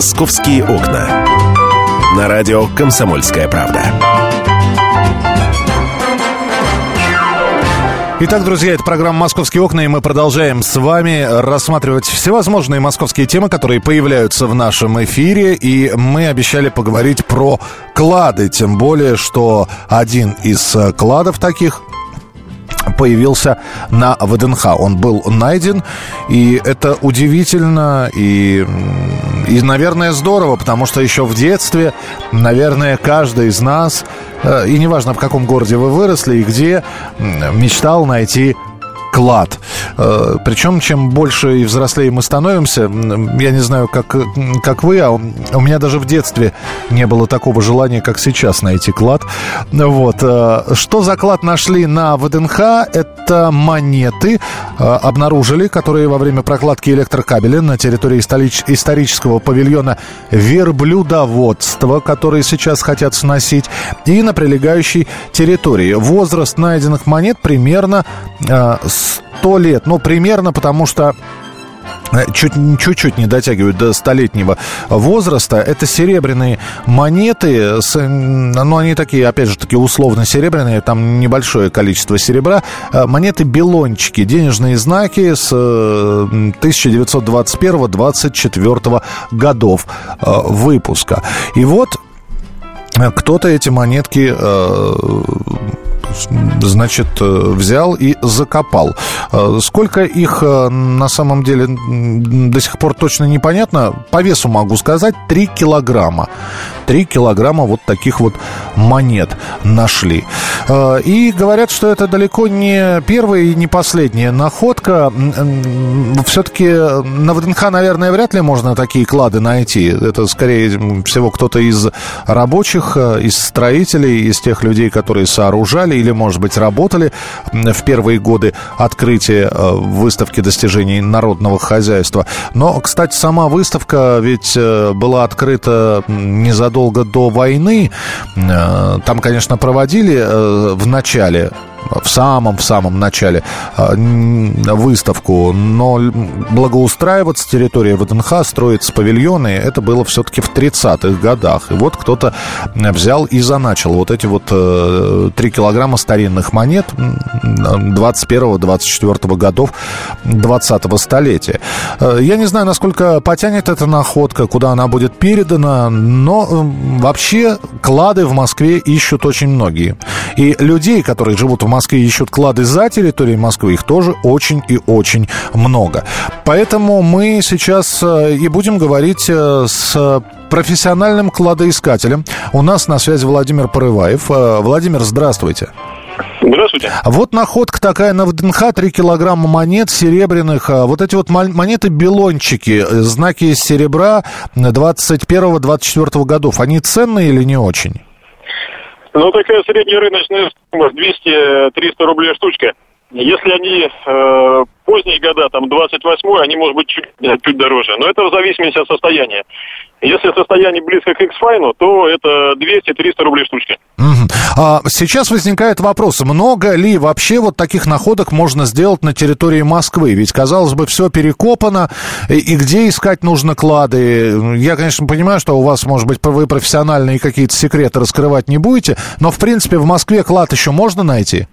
«Московские окна». На радио «Комсомольская правда». Итак, друзья, это программа «Московские окна», и мы продолжаем с вами рассматривать всевозможные московские темы, которые появляются в нашем эфире, и мы обещали поговорить про клады, тем более, что один из кладов таких появился на ВДНХ. Он был найден, и это удивительно и, и, наверное, здорово, потому что еще в детстве, наверное, каждый из нас, э, и неважно, в каком городе вы выросли и где, мечтал найти клад. Э, Причем, чем больше и взрослее мы становимся, я не знаю, как, как вы, а у меня даже в детстве не было такого желания, как сейчас найти клад. Вот. Э, что за клад нашли на ВДНХ? Это монеты э, обнаружили, которые во время прокладки электрокабеля на территории исторического павильона верблюдоводства, которые сейчас хотят сносить, и на прилегающей территории. Возраст найденных монет примерно 100 лет. Ну, примерно, потому что э, чуть, чуть-чуть не дотягивают до столетнего возраста. Это серебряные монеты, с, ну, они такие, опять же, такие условно серебряные, там небольшое количество серебра. Э, монеты-белончики, денежные знаки с 1921-24 э, годов выпуска. И вот кто-то эти монетки значит, э, взял и закопал. Э, сколько их э, на самом деле до сих пор точно непонятно. По весу могу сказать 3 килограмма. 3 килограмма вот таких вот монет нашли. И говорят, что это далеко не первая и не последняя находка. Все-таки на ВДНХ, наверное, вряд ли можно такие клады найти. Это, скорее всего, кто-то из рабочих, из строителей, из тех людей, которые сооружали или, может быть, работали в первые годы открытия э, выставки достижений народного хозяйства. Но, кстати, сама выставка ведь э, была открыта незадолго до войны. Э, там, конечно, проводили в начале в самом-в самом начале а, выставку, но благоустраиваться территория ВДНХ, строить павильоны, это было все-таки в 30-х годах. И вот кто-то взял и заначил вот эти вот 3 э, килограмма старинных монет 21-24 годов 20-го столетия. Э, я не знаю, насколько потянет эта находка, куда она будет передана, но вообще клады в Москве ищут очень многие. И людей, которые живут в Москве ищут клады за территорией Москвы, их тоже очень и очень много. Поэтому мы сейчас э, и будем говорить э, с профессиональным кладоискателем. У нас на связи Владимир Порываев. Э, Владимир, здравствуйте. Здравствуйте. Вот находка такая на ВДНХ, 3 килограмма монет серебряных. Вот эти вот монеты-белончики, знаки из серебра 21-24 годов, они ценные или не очень? Ну, такая средняя рыночная стоимость 200-300 рублей штучка. Если они э, поздние года, там 28 они, может быть, чуть, чуть дороже. Но это в зависимости от состояния. Если состояние близко к X-Fine, то это 200-300 рублей штучка. Угу. А сейчас возникает вопрос, много ли вообще вот таких находок можно сделать на территории Москвы? Ведь, казалось бы, все перекопано, и, и где искать нужно клады? Я, конечно, понимаю, что у вас, может быть, вы профессиональные какие-то секреты раскрывать не будете, но, в принципе, в Москве клад еще можно найти?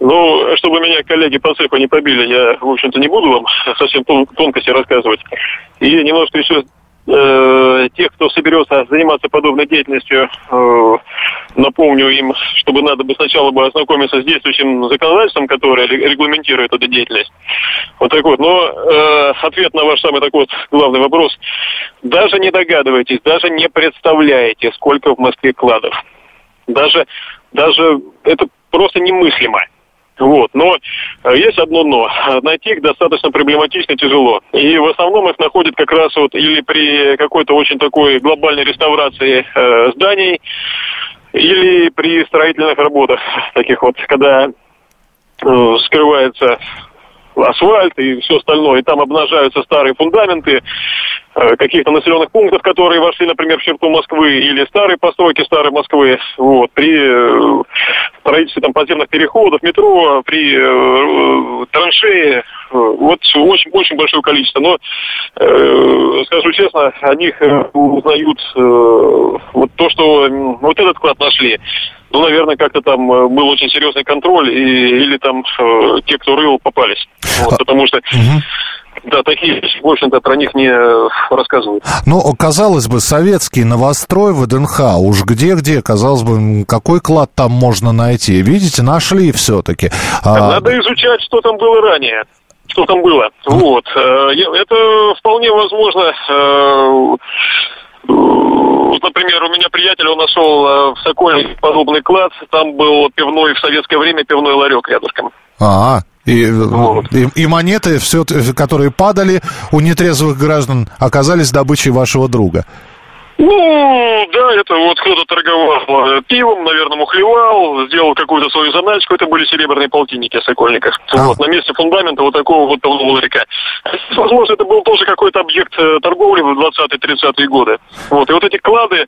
Ну, чтобы меня коллеги по цеху не побили, я, в общем-то, не буду вам совсем тонкости рассказывать. И немножко еще э, тех, кто соберется заниматься подобной деятельностью, э, напомню им, чтобы надо бы сначала бы ознакомиться с действующим законодательством, которое регламентирует эту деятельность. Вот так вот. Но э, ответ на ваш самый такой вот главный вопрос. Даже не догадываетесь, даже не представляете, сколько в Москве кладов. Даже, даже это просто немыслимо. Вот. Но э, есть одно но. Найти их достаточно проблематично тяжело. И в основном их находят как раз вот или при какой-то очень такой глобальной реставрации э, зданий, или при строительных работах, таких вот, когда э, скрывается асфальт и все остальное, и там обнажаются старые фундаменты, Э, каких-то населенных пунктов, которые вошли, например, в черту Москвы, или старые постройки старой Москвы, вот, при э, строительстве там подземных переходов, метро, при э, траншее, э, вот очень, очень большое количество. Но, э, скажу честно, о них узнают э, вот то, что вот этот клад нашли. Ну, наверное, как-то там был очень серьезный контроль, и, или там э, те, кто рыл, попались. Вот, а, потому что... Угу да, такие вещи, в общем-то, про них не э, рассказывают. Ну, казалось бы, советский новострой ВДНХ, уж где-где, казалось бы, какой клад там можно найти? Видите, нашли все-таки. А... Надо изучать, что там было ранее что там было. Вот. Э, это вполне возможно. Э, вот, например, у меня приятель, он нашел в Сокольнике подобный клад. Там был пивной в советское время пивной ларек рядышком. А, и, вот. и, и монеты, все, которые падали у нетрезвых граждан, оказались добычей вашего друга. Ну, да, это вот кто-то торговал э, пивом, наверное, мухлевал, сделал какую-то свою заначку. Это были серебряные полтинники в Сокольниках. А. Вот на месте фундамента вот такого вот полного ларька. Возможно, это был тоже какой-то объект э, торговли в 20-30-е годы. Вот, и вот эти клады,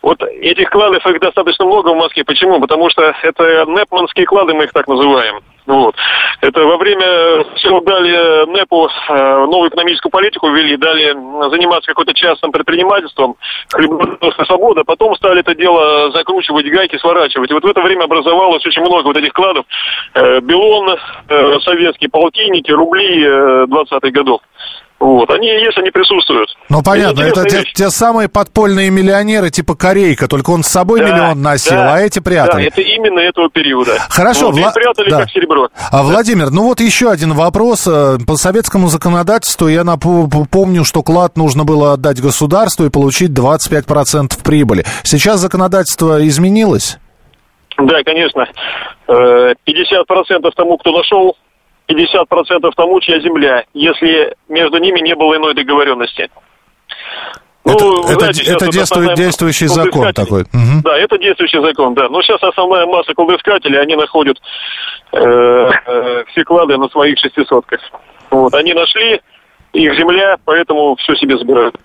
вот этих кладов их достаточно много в Москве. Почему? Потому что это непманские клады, мы их так называем. Вот. Это во время всего дали НЭПу э, новую экономическую политику ввели, дали заниматься какой-то частным предпринимательством, хлебновая свобода, потом стали это дело закручивать, гайки сворачивать. И вот в это время образовалось очень много вот этих кладов. Э, Белон, э, советские полтинники, рубли 20-х годов. Вот, они есть, они присутствуют. Ну, понятно, это те, те самые подпольные миллионеры типа Корейка, только он с собой да, миллион носил, да, а эти прятали. Да, это именно этого периода. Хорошо. Вот, Вла... прятали да. как серебро. А, Владимир, ну вот еще один вопрос. Э, по советскому законодательству я напомню, что клад нужно было отдать государству и получить 25% прибыли. Сейчас законодательство изменилось? Да, конечно. 50% э, тому, кто нашел 50% тому, чья земля, если между ними не было иной договоренности. Ну, это, знаете, это, это действует, действующий закон такой. Угу. Да, это действующий закон, да. Но сейчас основная масса кладоискателей, они находят э, э, все клады на своих шестисотках. Вот, они нашли, их земля, поэтому все себе забирают.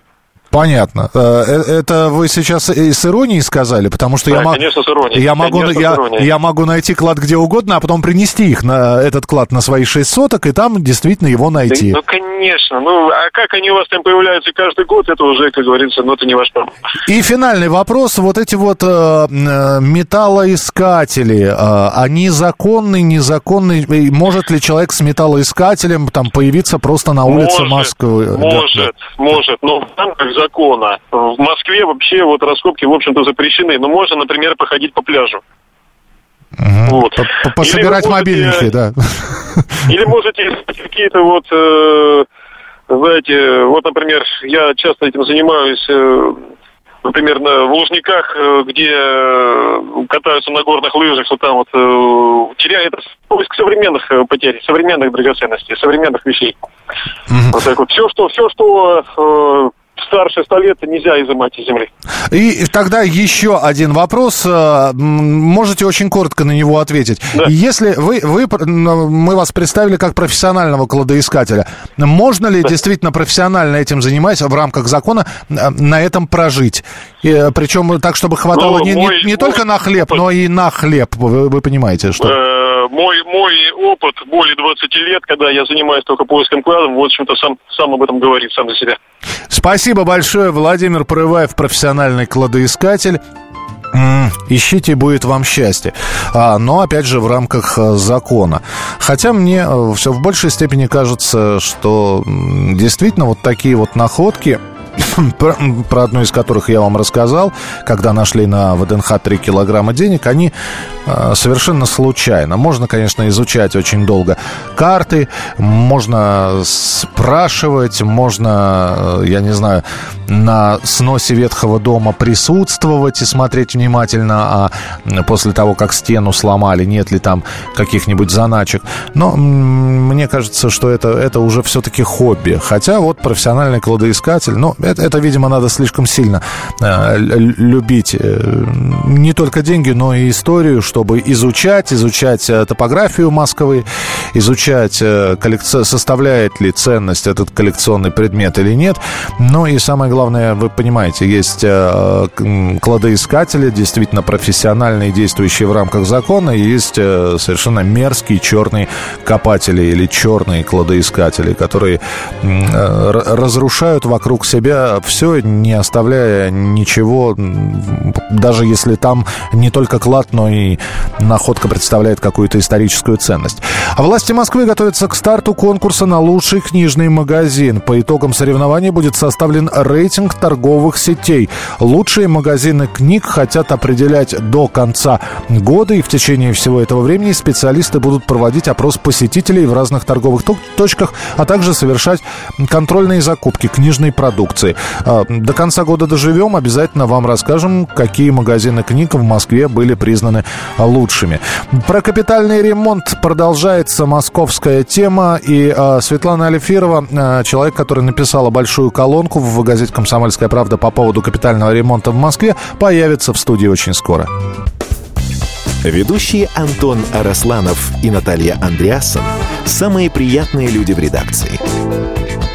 Понятно. Э, э, это вы сейчас с иронией сказали, потому что да, я, конечно, с иронией. я могу конечно, я, я могу найти клад где угодно, а потом принести их на этот клад на свои шесть соток и там действительно его найти. Да, ну конечно. Ну а как они у вас там появляются каждый год, это уже, как говорится, ну это не ваш проблем. И финальный вопрос: вот эти вот э, э металлоискатели, э, они законны, незаконны? Может ли человек с металлоискателем там появиться просто на улице может, Москвы? Может, да, может. Но в рамках закона. В Москве вообще вот раскопки, в общем-то, запрещены. Но можно, например, походить по пляжу. Вот. Пособирать можете, мобильники, да. Или можете какие-то вот, э, знаете, вот, например, я часто этим занимаюсь, э, например, на, в Лужниках, э, где катаются на горных лыжах, вот там вот э, теряет поиск современных потерь, современных драгоценностей, современных вещей. Угу. Вот так вот. Все, что, все, что старше 100 лет нельзя изымать из земли. И тогда еще один вопрос. Э, можете очень коротко на него ответить. Да. Если вы, вы, мы вас представили как профессионального кладоискателя, можно ли да. действительно профессионально этим занимаясь в рамках закона э, на этом прожить? И, э, причем так, чтобы хватало ну, не, мой, не, не мой только на хлеб, опыт. но и на хлеб. Вы, вы понимаете, что... мой, мой опыт более 20 лет, когда я занимаюсь только поиском кладом, в общем-то, сам, сам об этом говорит, сам за себя. Спасибо большое, Владимир Порываев, профессиональный кладоискатель. Ищите, будет вам счастье. А, но, опять же, в рамках э, закона. Хотя мне э, все в большей степени кажется, что действительно вот такие вот находки, про, про одну из которых я вам рассказал, когда нашли на ВДНХ 3 килограмма денег, они э, совершенно случайно. Можно, конечно, изучать очень долго карты, можно спрашивать, можно, э, я не знаю, на сносе ветхого дома присутствовать и смотреть внимательно, а после того, как стену сломали, нет ли там каких-нибудь заначек. Но мне кажется, что это, это уже все-таки хобби. Хотя вот профессиональный кладоискатель, ну, это, это, видимо, надо слишком сильно э, любить э, не только деньги, но и историю, чтобы изучать, изучать э, топографию Москвы, изучать, коллекци... составляет ли ценность этот коллекционный предмет или нет. Ну и самое главное, вы понимаете, есть кладоискатели, действительно профессиональные, действующие в рамках закона, и есть совершенно мерзкие черные копатели или черные кладоискатели, которые разрушают вокруг себя все, не оставляя ничего, даже если там не только клад, но и находка представляет какую-то историческую ценность. А власти Москвы готовятся к старту конкурса на лучший книжный магазин. По итогам соревнований будет составлен рейтинг торговых сетей. Лучшие магазины книг хотят определять до конца года, и в течение всего этого времени специалисты будут проводить опрос посетителей в разных торговых точках, а также совершать контрольные закупки книжной продукции. А, до конца года доживем, обязательно вам расскажем, какие магазины книг в Москве были признаны лучшими. Про капитальный ремонт продолжается московская тема, и а, Светлана Алифирова, а, человек, который написала большую колонку в газете «Комсомольская правда» по поводу капитального ремонта в Москве, появится в студии очень скоро. Ведущие Антон Арасланов и Наталья Андреасон – самые приятные люди в редакции.